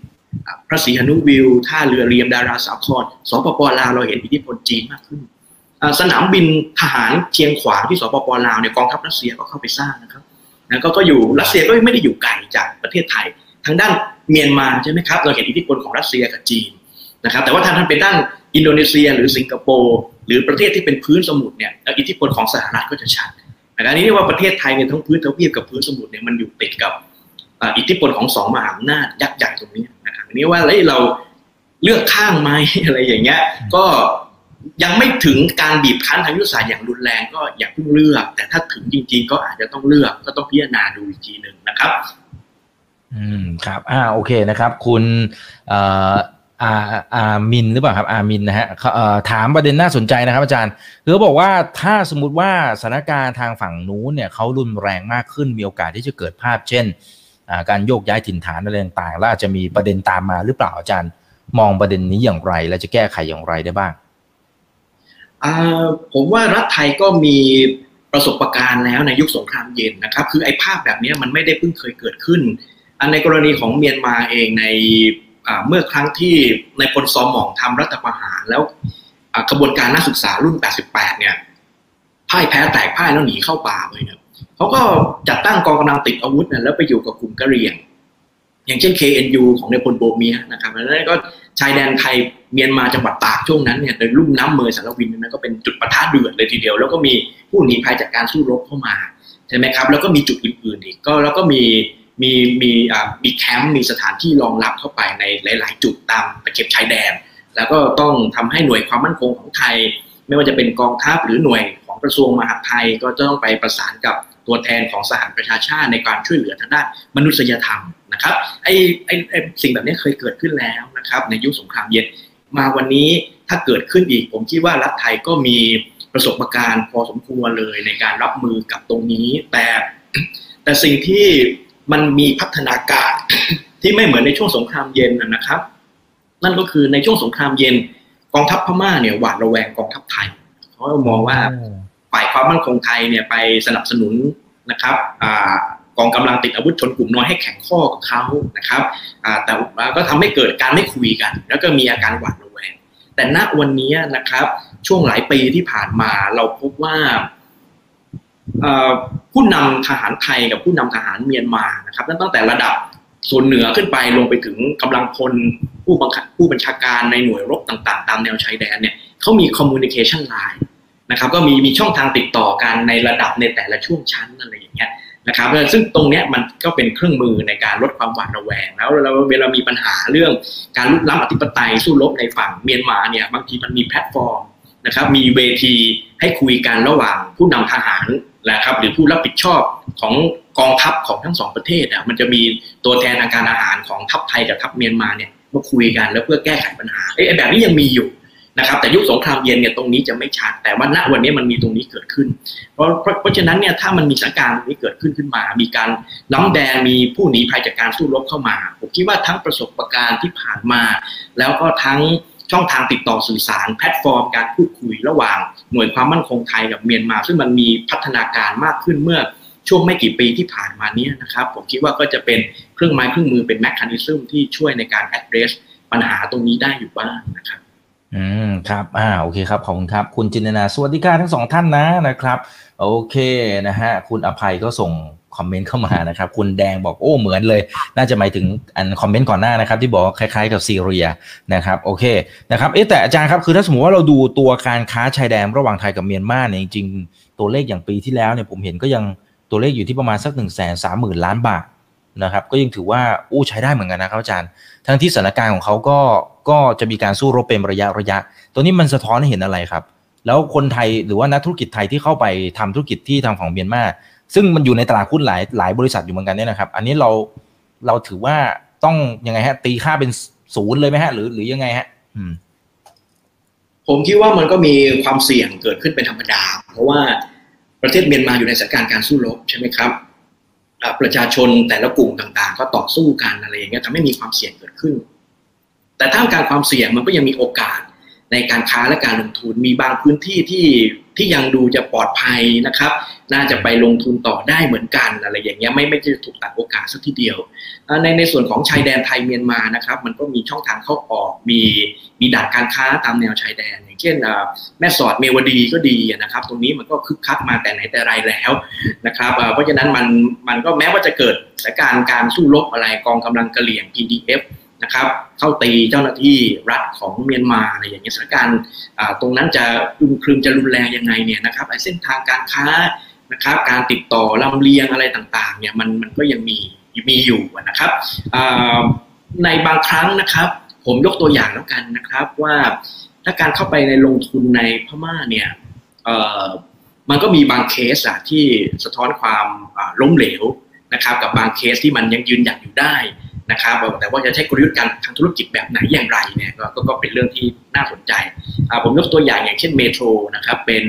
พระสีหนุวิลล์ท่าเรือเรียมดาราสาครสปปลาวเราเห็นอิทธิพลจีนมากขึ้น สนามบินทหารเชียงขวางที่สปปลาวเนี่ยกองทัพรัสเซียก็เข้าไปสร้างนะครับนะก็ก็อยู่รัสเซียก็ไม่ได้อยู่ไกลจากประเทศไทย ทางด้านเมียนมาใช่ไหมครับ เราเห็นอิทธิพลของรัสเซียกับจีนนะครับ แต่ว่าทางถ้าเป็นด้าน อินโดนีเซีย หรือสิงคโปร์หรือประเทศที่เป็นพื้นสมุทรเนี่ยอิทธิพลของสหรัฐก็จะชัดอันนี้เรียกว่าประเทศไทยเนี่ยทั้งพื้นทวีปกับพื้นสมุทรเนี่ยมันอยู่ติดกับอิทธิพลของสองมหาอำนาจยักษ์ใหญ่ตรงนี้นะครับนี้ว่าเราเลือกข้างไหมอะไรอย่างเงี้ยก็ยังไม่ถึงการบีบคั้นทางยุทธศาสตร์อย่างรุนแรงก็อย่าเพิ่งเลือก แต่ถ้าถึงจริง ๆ ก็อาจจะต้องเลือกก็ต้องพิจารณาดูอีกทีหนึ่งนะครับ อืมครับ อ่าโอเคนะครับ คุณอาอามินหรือเปล่าครับอามินนะฮะถามประเด็นน่าสนใจนะครับ อาจารย์คือบอกว่าถ้าสมมติว่าสถานการณ์ทางฝั่งนู้นเนี่ยเขารุนแรงมากขึ้นมีโอกาสที่จะเกิดภาพเช่น การโยกย้ายถิ่นฐานอะไรต่างๆแล้วอาจจะมีประเด็นตามมาหรือเปล่าอาจารย์ มองประเด็นนี้อย่างไร และจะแก้ไขอย่างไรได้บ้างผมว่ารัฐไทยก็มีประสบการณ์แล้วในยุคสงครามเย็นนะครับ คือไอ้ภาพแบบนี้มันไม่ได้เพิ่งเคยเกิดขึ้น อันในกรณีของเมียนมาเองใน เมื่อครั้งที่ในพลซอมหมองทำรัฐประหารแล้วกระบวนการนักศึกษารุ่น 88 เนี่ยพ่ายแพ้แตกพ่ายแล้วหนีเข้าป่าเลยเนี่ยเขาก็จัดตั้งกองกำลังติดอาวุธเนี่ยแล้วไปอยู่กับกลุ่มกะเหรี่ยง อย่างเช่น KNU ของในพลโบเมียนะครับแล้วนั้นก็ชายแดนไทยเมียนมาจังหวัดตากช่วงนั้นเนี่ยโดยลุ่มน้ำเมยสารวินนั้นก็เป็นจุดปะทะเดือดเลยทีเดียว แล้วก็มีผู้หนีภัยจากการสู้รบเข้ามาใช่ไหมครับ แล้วก็มีจุดอื่นๆอีกก็แล้วก็มี มีมีอ่ามีแคมป์มีสถานที่รองรับเข้าไปในหลาย ๆ จุดตามตะเข็บชายแดน แล้วก็ต้องทำให้หน่วยความมั่นคงของไทย ไม่ว่าจะเป็นกองทัพหรือหน่วยของกระทรวงมหาดไทย ก็จะต้องไปประสานกับตัวแทนของสหประชาชาติในการช่วยเหลือทางด้านมนุษยธรรมนะครับไอ้ไอ้ไอ้สิ่งแบบนี้เคยเกิดขึ้นแล้วนะครับในยุคสงครามเย็นมาวันนี้ถ้าเกิดขึ้นอีก ผมคิดว่ารัฐไทยก็มีประสบการณ์พอสมควรเลยในการรับมือกับตรงนี้ แต่แต่สิ่งที่ มันมีพัฒนาการที่ไม่เหมือนในช่วงสงครามเย็นนะครับ นั่นก็คือในช่วงสงครามเย็น กองทัพพม่าเนี่ยหวาดระแวงกองทัพไทยเขามองว่าฝ่ายความมั่นคงไทยเนี่ยไปสนับสนุนนะครับกองกำลังติดอาวุธชนกลุ่มน้อยให้แข็งข้อกับเขานะครับแต่ก็ทำให้เกิดการไม่คุยกัน แล้วก็มีอาการหวาดระแวง แต่ณวันนี้นะครับ ช่วงหลายปีที่ผ่านมาเราพบว่า ผู้นำทหารไทยกับผู้นำทหารเมียนมานะครับตั้งแต่ระดับส่วนเหนือขึ้นไปลงไปถึงกำลังพลผู้บังคับผู้บัญชาการในหน่วยรบต่างๆ ตามแนวชายแดนเนี่ยเขามีคอมมูนิเคชันไลน์นะครับก็มีมีช่องทางติดต่อกันในระดับในแต่ละช่วงชั้นอะไรอย่างเงี้ยนะครับซึ่งตรงเนี้ยมันก็เป็นเครื่องมือในการลดความหวาดระแวง แล้วเราเวลามีปัญหาเรื่องการลุกล้ำอธิปไตยสู้รบในฝั่งเมียนมาเนี่ยบางทีมันมีแพลตฟอร์มนะครับมีเวทีให้คุยกันระหว่างผู้นำทหาร นะครับหรือผู้รับผิดชอบของกองทัพของทั้งสองประเทศอะมันจะมีตัวแทนทางการอาหารของทัพไทยกับทัพเมียนมาเนี่ยมาคุยกันแล้วเพื่อแก้ไขปัญหาไอ้แบบนี้ยังมีอยู่นะครับแต่ยุคสงครามเย็นเนี่ยตรงนี้จะไม่ชัดแต่ว่าณวันนี้มันมีตรงนี้เกิดขึ้น เพราะเพราะฉะนั้นเนี่ยถ้ามันมีสถานการณ์นี้เกิดขึ้นขึ้นมา มีการล้ำแดนมีผู้หนีภัยจากการสู้รบเข้ามา ผมคิดว่าทั้งประสบการณ์ที่ผ่านมา แล้วก็ทั้ง ช่องทางติดต่อสื่อสารแพลตฟอร์มการพูดคุยระหว่างหน่วยความมั่นคงไทยกับเมียนมา ซึ่งมันมีพัฒนาการมากขึ้นเมื่อช่วงไม่กี่ปีที่ผ่านมานี้นะครับ ผมคิดว่าก็จะเป็นเครื่องไม้เครื่องมือเป็น mechanism ที่ช่วยในการ address ปัญหาตรงนี้ได้อยู่บ้างนะครับอืมครับอ่าโอเคครับขอบคุณครับ คุณจินนาสวัสดีค่ะทั้งสองท่านนะนะครับ โอเคนะฮะคุณอภัยก็ส่ง คอมเมนต์เข้ามานะครับ คุณแดงบอกโอ้เหมือนเลย น่าจะหมายถึงอันคอมเมนต์ก่อนหน้านะครับ ที่บอกคล้ายๆกับซีเรียนะครับโอเคนะครับเอ๊แต่อาจารย์ครับคือถ้าสมมติว่าเราดูตัวการค้าชายแดนระหว่างไทยกับเมียนมาเนี่ยจริงๆตัวเลขอย่างปีที่แล้วเนี่ยผมเห็นก็ยังตัวเลขอยู่ที่ประมาณสักหนึ่งแสนสามหมื่นล้านบาทนะครับก็ยังถือว่าอู้ใช้ได้เหมือนกันนะครับอาจารย์ ทั้งที่สถานการณ์ของเขาก็ก็จะมีการสู้รบเป็นระยะระยะ ตัวนี้มันสะท้อนให้เห็นอะไรครับ แล้วคนไทยหรือว่านักธุรกิจไทยที่เข้าไปทำธุรกิจที่ทางฝั่งเมียนมา ซึ่งมันอยู่ในตลาดหุ้นหลายหลายบริษัทอยู่เหมือนกันเนี่ยนะครับ อันนี้เราเราถือว่าต้องยังไงฮะ ตีค่าเป็นศูนย์เลยไหมฮะ หรือหรือยังไงฮะผมคิดว่ามันก็มีความเสี่ยงเกิดขึ้นเป็นธรรมดา เพราะว่าประเทศเมียนมาอยู่ในสถานการณ์การสู้รบใช่ไหมครับประชาชนแต่ละกลุ่มต่างๆ ก็ต่อสู้กันอะไรอย่างเงี้ยทำให้มีความเสี่ยงเกิดขึ้น แต่ท่ามกลางความเสี่ยงมันก็ยังมีโอกาสในการค้าและการลงทุนมีบางพื้นที่ที่ ที่ยังดูจะปลอดภัยนะครับ น่าจะไปลงทุนต่อได้เหมือนกันอะไรอย่างเงี้ยไม่ไม่จะถูกตัดโอกาสสักทีเดียว ในในส่วนของชายแดนไทยเมียนมานะครับ มันก็มีช่องทางเข้าออกมีมีด่านการค้าตามแนวชายแดน อย่างเช่นแม่สอดเมวดีก็ดีนะครับ ตรงนี้มันก็คึกคักมาแต่ไหนแต่ไรแล้วนะครับเพราะฉะนั้นมันมันก็แม้ว่าจะเกิดสถานการณ์การสู้รบอะไรกองกำลังกะเหลี่ยง PDF นะครับ เข้าตีเจ้าหน้าที่รัฐของเมียนมาอะไรอย่างเงี้ยสถานการณ์ตรงนั้นจะอึมครึมจะรุนแรงยังไงเนี่ยนะครับไอเส้นทางการค้านะครับ การติดต่อลำเลียงอะไรต่างๆเนี่ยมันมันก็ยังมีมีอยู่นะครับในบางครั้งนะครับ ผมยกตัวอย่างแล้วกันนะครับว่าถ้าการเข้าไปในลงทุนในพม่าเนี่ยมันก็มีบางเคสอะที่สะท้อนความล้มเหลวนะครับ กับบางเคสที่มันยังยืนหยัดอยู่ได้ นะครับแต่ว่าจะใช้กลยุทธ์การทางธุรกิจแบบไหนอย่างไรเนี่ยก็ก็เป็นเรื่องที่น่าสนใจ ผมยกตัวอย่างอย่างเช่น Metro นะครับเป็น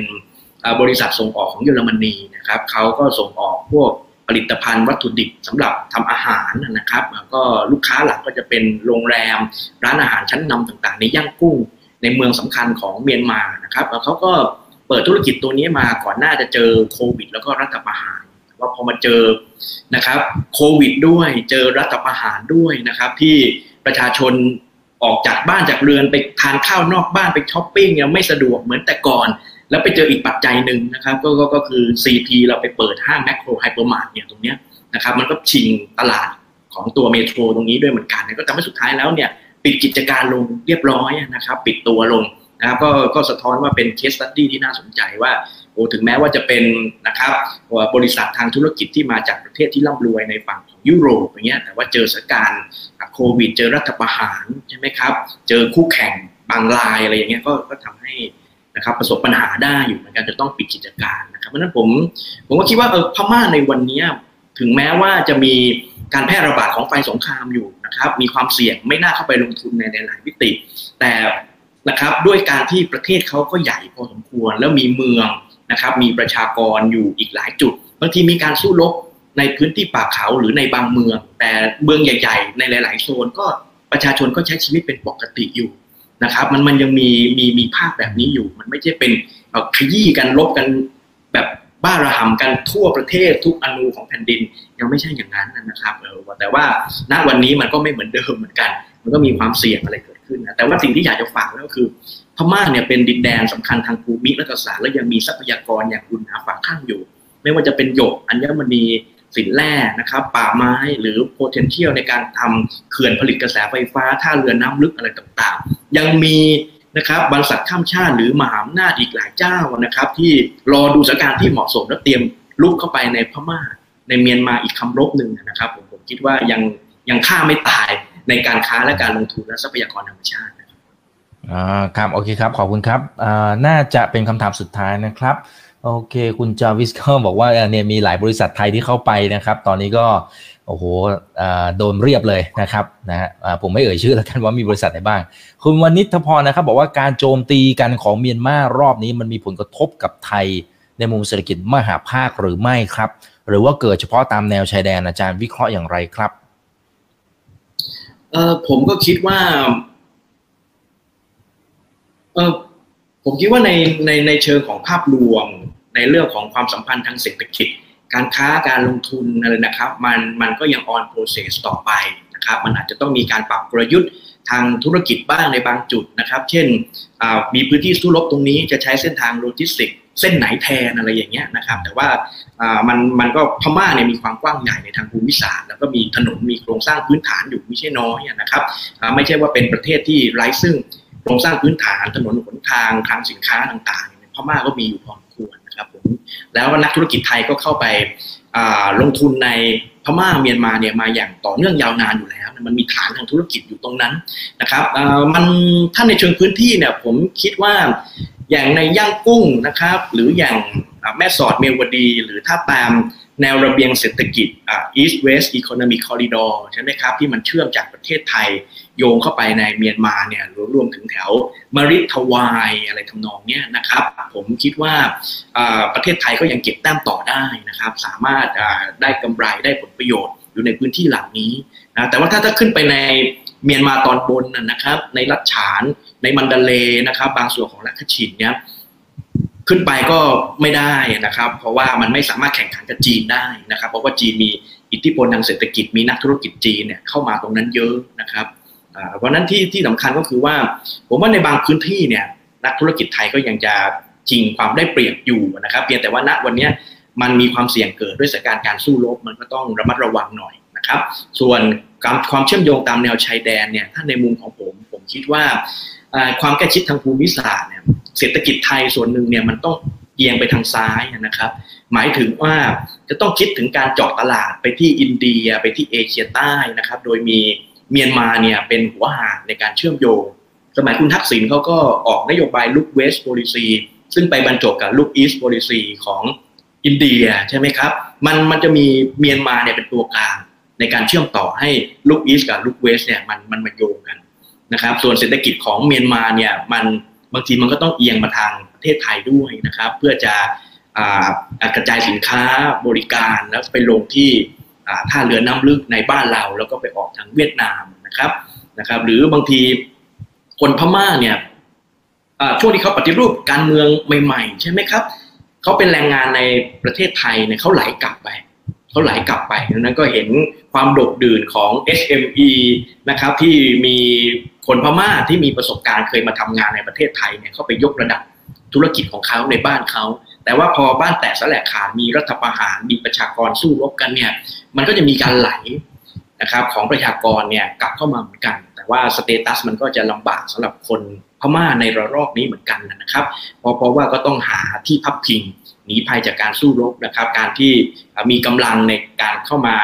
บริษัทส่งออกของเยอรมนีนะครับเขาก็ส่งออกพวกผลิตภัณฑ์วัตถุดิบสำหรับทำอาหารนะครับก็ลูกค้าหลักก็จะเป็นโรงแรม ร้านอาหารชั้นนำต่างๆ ในย่างกุ้งในเมืองสำคัญของเมียนมานะครับเขาก็เปิดธุรกิจตัวนี้มาก่อนหน้าจะเจอโควิด แล้วก็รัฐประหาร ว่าพอมาเจอนะครับโควิดด้วยเจอรัฐประหารด้วยนะครับ ที่ประชาชนออกจากบ้านจากเรือนไปทานข้าวนอกบ้านไปช้อปปิ้งยังไม่สะดวกเหมือนแต่ก่อน แล้วไปเจออีกปัจจัยหนึ่งนะครับก็ก็ก็คือ CP เราไปเปิดห้างแม็คโคร hypermart เนี่ยตรงเนี้ยนะครับมันก็ชิงตลาดของตัว Metro ตรงนี้ด้วยเหมือนกันก็ทำให้สุดท้ายแล้วเนี่ยปิดกิจการลงเรียบร้อยนะครับ ปิดตัวลงนะครับก็ก็สะท้อนว่าเป็นเคสตัดดี้ที่น่าสนใจว่า โอ้ถึงแม้ว่าจะเป็นนะครับบริษัททางธุรกิจที่มาจากประเทศที่ร่ำรวยในฝั่งของยุโรปอย่างเงี้ยแต่ว่าเจอสถานการณ์โควิด เจอรัฐประหารใช่ไหมครับ เจอคู่แข่งบางรายอะไรอย่างเงี้ยก็ก็ทำให้นะครับประสบปัญหาได้อยู่เหมือนกันจะต้องปิดกิจการนะครับเพราะนั้นผมผมก็คิดว่าเออพม่าในวันนี้ถึงแม้ว่าจะมีการแพร่ระบาดของไฟสงครามอยู่นะครับ มีความเสี่ยงไม่น่าเข้าไปลงทุนในหลายวิติ แต่นะครับด้วยการที่ประเทศเขาก็ใหญ่พอสมควร แล้วมีเมือง นะครับมีประชากรอยู่อีกหลายจุดบางทีมีการสู้รบในพื้นที่ป่าเขาหรือในบางเมือง แต่เมืองใหญ่ ๆ ในหลาย ๆ โซนก็ประชาชนก็ใช้ชีวิตเป็นปกติอยู่นะครับ มันมันยังมีมีมีภาพแบบนี้อยู่ มันไม่ใช่เป็นขยี้กันลบกันแบบบ้าระห่ำกันทั่วประเทศทุกอนูของแผ่นดินยังไม่ใช่อย่างนั้นนะครับเออแต่ว่าณวันนี้มันก็ไม่เหมือนเดิมเหมือนกัน มันก็มีความเสี่ยงอะไรเกิด ขึ้นนะแต่ว่าสิ่งที่อยากจะฝากก็คือ พม่าเนี่ยเป็นดินแดนสำคัญทางภูมิรัฐศาสตร์และยังมีทรัพยากรอย่างคุณหาฝากข้างอยู่ ไม่ว่าจะเป็นหยกอัญมณีสินแร่นะครับป่าไม้หรือ potential ในการทำเขื่อนผลิตกระแสไฟฟ้าท่าเรือน้ำลึกอะไรต่างๆ ยังมีนะครับบริษัทข้ามชาติหรือมหาอำนาจอีกหลายเจ้านะครับ ที่รอดูสถานการณ์ที่เหมาะสมแล้วเตรียมลุกเข้าไปในพม่า ในเมียนมาอีกคำรบหนึ่งนะครับผมผมคิดว่ายังยังฆ่าไม่ตาย ในการค้าและการลงทุนและทรัพยากรธรรมชาติอ่าครับโอเคครับขอบคุณครับอ่าน่าจะเป็นคำถามสุดท้ายนะครับโอเค คุณจาวิสก็บอกว่าเนี่ยมีหลายบริษัทไทยที่เข้าไปนะครับ ตอนนี้ก็โอ้โหโดนเรียบเลยนะครับนะฮะผมไม่เอ่ยชื่อแล้วกันว่ามีบริษัทไหนบ้าง คุณวณิทพรนะครับ บอกว่าการโจมตีกันของเมียนมารอบนี้มันมีผลกระทบกับไทยในมุมเศรษฐกิจมหาภาคหรือไม่ครับ หรือว่าเกิดเฉพาะตามแนวชายแดนอาจารย์วิเคราะห์อย่างไรครับ เออผมก็คิดว่า เออผมคิดว่าในในในเชิงของภาพรวม ในเรื่องของความสัมพันธ์ทางเศรษฐกิจ การค้าการลงทุนอะไรนะครับ มันมันก็ยังออนโปรเซสต่อไปนะครับ มันอาจจะต้องมีการปรับกลยุทธ์ทางธุรกิจบ้างในบางจุดนะครับ เช่นมีพื้นที่สู้รบตรงนี้จะใช้เส้นทางโลจิสติก เส้นไหนแทนอะไรอย่างเงี้ยนะครับ แต่ว่ามันมันก็พม่าเนี่ยมีความกว้างใหญ่ในทางภูมิศาสตร์แล้วก็มีถนนมีโครงสร้างพื้นฐานอยู่ไม่ใช่น้อยนะครับไม่ใช่ว่าเป็นประเทศที่ไร้ซึ่งโครงสร้างพื้นฐานถนนหนทางคลังสินค้าต่างๆพม่าก็มีอยู่พอสมควรนะครับผมแล้วนักธุรกิจไทยก็เข้าไป ลงทุนในพม่าเมียนมาเนี่ยมาอย่างต่อเนื่องยาวนานอยู่แล้ว มันมีฐานทางธุรกิจอยู่ตรงนั้นนะครับมันถ้าในเชิงพื้นที่เนี่ยผมคิดว่าอย่างในย่างกุ้งนะครับ หรืออย่างแม่สอดเมียวดี หรือถ้าตามแนวระเบียงเศรษฐกิจ East West Economic Corridor ใช่ไหมครับ ที่มันเชื่อมจากประเทศไทย โยงเข้าไปในเมียนมาเนี่ยรวมถึงแถวมาริทวายอะไรทำนองเนี้ยนะครับ ผมคิดว่าประเทศไทยก็ยังเก็บแต้มต่อได้นะครับ สามารถได้กำไรได้ผลประโยชน์อยู่ในพื้นที่เหล่านี้นะแต่ว่าถ้าถ้าขึ้นไปในเมียนมาตอนบนนะครับ ในรัชฉานในมันดาเลนะครับ บางส่วนของรัชชินเนี่ยขึ้นไปก็ไม่ได้นะครับ เพราะว่ามันไม่สามารถแข่งขันกับจีนได้นะครับ เพราะว่าจีนมีอิทธิพลทางเศรษฐกิจมีนักธุรกิจจีนเนี่ยเข้ามาตรงนั้นเยอะนะครับ เพราะนั้นที่ที่สำคัญก็คือว่า ผมว่าในบางพื้นที่เนี่ยนักธุรกิจไทยก็ยังจะจริงความได้เปรียบอยู่นะครับเพียงแต่ว่าณวันนี้มันมีความเสี่ยงเกิดด้วยสถานการณ์การสู้รบมันก็ต้องระมัดระวังหน่อยนะครับ ส่วนความเชื่อมโยงตามแนวชายแดนเนี่ยถ้าในมุมของผมผมคิดว่าความใกล้ชิดทางภูมิศาสตร์เนี่ยเศรษฐกิจไทยส่วนหนึ่งเนี่ยมันต้องเอียงไปทางซ้ายนะครับ หมายถึงว่าจะต้องคิดถึงการเจาะตลาดไปที่อินเดียไปที่เอเชียใต้นะครับ โดยมี เมียนมาเนี่ยเป็นหัวหาดในการเชื่อมโยง สมัยคุณทักษิณเขาก็ออกนโยบายลุกเวส policy ซึ่งไปบรรจบกับลุกอีส policy ของอินเดียใช่ไหมครับ มันมันจะมีเมียนมาเนี่ยเป็นตัวกลางในการเชื่อมต่อให้ลูกอีสกับลูกเวสเนี่ยมันมันมาโยงกันนะครับ ส่วนเศรษฐกิจของเมียนมาเนี่ยมันบางทีมันก็ต้องเอียงมาทางประเทศไทยด้วยนะครับ เพื่อจะกระจายสินค้าบริการแล้วไปลงที่ ท่าเรือน้ำลึกในบ้านเราแล้วก็ไปออกทางเวียดนามนะครับนะครับ หรือบางทีคนพม่าเนี่ยช่วงที่เขาปฏิรูปการเมืองใหม่ ๆ ใช่ไหมครับเขาเป็นแรงงานในประเทศไทยเนี่ยเขาไหลกลับไปเขาไหลกลับไปดังนั้นก็เห็นความโดดดื่นของ SME นะครับที่มีคนพม่าที่มีประสบการณ์เคยมาทำงานในประเทศไทยเนี่ยเขาไปยกระดับธุรกิจของเขาในบ้านเขาแต่ว่าพอบ้านแตกสลายขาดมีรัฐประหารมีประชากรสู้รบกันเนี่ย มันก็จะมีการไหลนะครับของประชากรเนี่ยกลับเข้ามาเหมือนกัน แต่ว่าสเตตัสมันก็จะลำบากสำหรับคนพม่าในระลอกนี้เหมือนกันนะครับ เพราะเพราะว่าก็ต้องหาที่พักพิงหนีภัยจากการสู้รบนะครับ การที่มีกำลังในการเข้ามา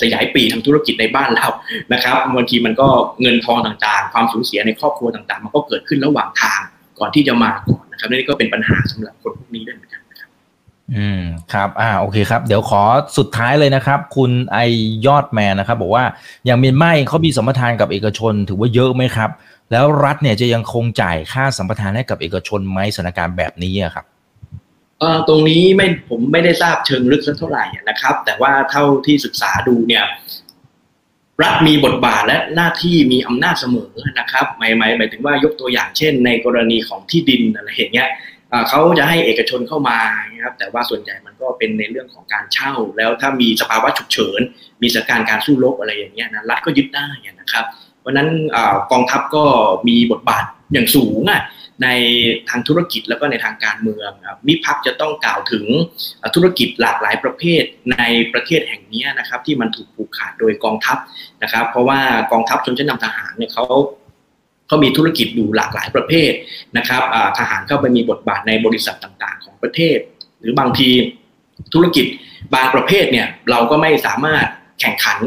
สยายปีทางธุรกิจในบ้านเรานะครับบางทีมันก็เงินทองต่างๆ ความสูญเสียในครอบครัวต่างๆ มันก็เกิดขึ้นระหว่างทางก่อนที่จะมาก่อนนะครับนี่ก็เป็นปัญหาสำหรับคนพวกนี้ อืมครับอ่าโอเคครับ เดี๋ยวขอสุดท้ายเลยนะครับ คุณไอยอดแมนนะครับ บอกว่าอย่างเมียนมาเขามีสมรทานกับเอกชนถือว่าเยอะไหมครับ แล้วรัฐเนี่ยจะยังคงจ่ายค่าสัมปทานให้กับเอกชนไหมสถานการณ์แบบนี้ครับเออตรงนี้ไม่ผมไม่ได้ทราบเชิงลึกสักเท่าไหร่นะครับ แต่ว่าเท่าที่ศึกษาดูเนี่ยรัฐมีบทบาทและหน้าที่มีอำนาจเสมอนะครับหมายหมายหมายถึงว่ายกตัวอย่างเช่น ในกรณีของที่ดินอะไรอย่างเงี้ย เขาจะให้เอกชนเข้ามานะครับแต่ว่าส่วนใหญ่มันก็เป็นในเรื่องของการเช่า แล้วถ้ามีสภาวะฉุกเฉิน มีสถานการณ์การสู้รบอะไรอย่างเงี้ยนะรัฐก็ยึดได้นะครับ เพราะนั้นกองทัพก็มีบทบาทอย่างสูงอะในทางธุรกิจแล้วก็ในทางการเมืองมิพักจะต้องกล่าวถึงธุรกิจหลากหลายประเภทในประเทศแห่งนี้นะครับที่มันถูกผูกขาดโดยกองทัพนะครับ เพราะว่ากองทัพชนชั้นนาทหารเนี่ยเขา เขามีธุรกิจอยู่หลากหลายประเภทนะครับทหารเข้าไปมีบทบาทในบริษัทต่างๆ ของประเทศ หรือบางทีธุรกิจบางประเภทเนี่ยเราก็ไม่สามารถแข่งขัน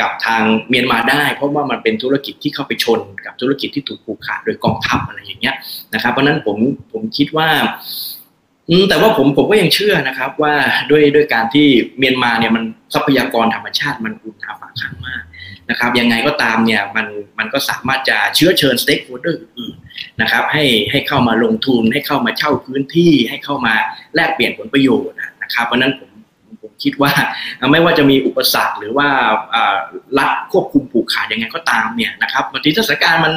กับทางเมียนมาได้ เพราะว่ามันเป็นธุรกิจที่เข้าไปชนกับธุรกิจที่ถูกผูกขาดโดยกองทัพอะไรอย่างเงี้ยนะครับ เพราะนั้นผมผมคิดว่าแต่ว่าผมผมก็ยังเชื่อนะครับว่าด้วยด้วยการที่เมียนมาเนี่ยมันทรัพยากรธรรมชาติมันอุณหาค่อนข้างมาก นะครับยังไงก็ตามเนี่ยมันมันก็สามารถจะเชื้อเชิญ stakeholder อื่นนะครับให้ให้เข้ามาลงทุนให้เข้ามาเช่าพื้นที่ให้เข้ามาแลกเปลี่ยนผลประโยชน์นะครับเพราะนั้นผมคิดว่าไม่ว่าจะมีอุปสรรคหรือว่ารัฐควบคุมผูกขาดยังไงก็ตามเนี่ยนะครับบางทีสถานการณ์มัน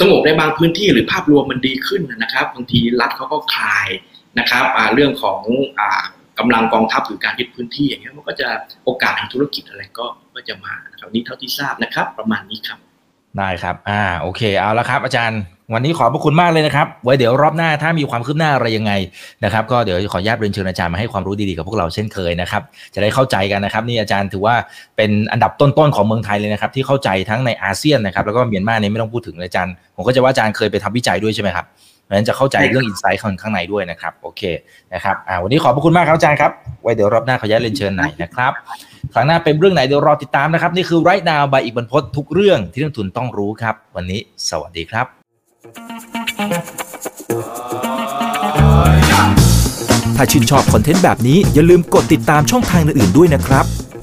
สงบในบางพื้นที่หรือภาพรวมมันดีขึ้นนะครับบางทีรัฐเขาก็คลายนะครับเรื่องของ กำลังกองทัพหรือการยึดพื้นที่อย่างเงี้ยมันก็จะโอกาสทางธุรกิจอะไรก็ก็จะมาครับนี่เท่าที่ทราบนะครับ ประมาณนี้ครับ ได้ครับ อ่าโอเคเอาละครับ อาจารย์ วันนี้ขอบพระคุณมากเลยนะครับ ไว้เดี๋ยวรอบหน้าถ้ามีความคืบหน้าอะไรยังไงนะครับก็เดี๋ยวขออนุญาตเรียนเชิญอาจารย์มาให้ความรู้ดีๆกับพวกเราเช่นเคยนะครับ จะได้เข้าใจกันนะครับนี่อาจารย์ถือว่าเป็นอันดับต้นๆของเมืองไทยเลยนะครับ ที่เข้าใจทั้งในอาเซียนนะครับแล้วก็เมียนมาเนี่ยไม่ต้องพูดถึงเลยอาจารย์ ผมก็จะว่าอาจารย์เคยไปทำวิจัยด้วยใช่ไหมครับ เพราะฉะนั้นจะเข้าใจเรื่องอินไซต์ข้างในด้วยนะครับโอเคนะครับอ่าวันนี้ขอบพระคุณมากครับอาจารย์ครับไว้เดี๋ยวรอบหน้าขออนุญาตเรียนเชิญหน่อยนะครับครั้งหน้าเป็นเรื่องไหนเดี๋ยวรอติดตามนะครับ นี่คือไรท์นาวใบอีกบรรพททุกเรื่องที่นักทุนต้องรู้ครับ วันนี้สวัสดีครับ ถ้าชื่นชอบคอนเทนต์แบบนี้อย่าลืมกดติดตามช่องทางอื่นๆด้วยนะครับไม่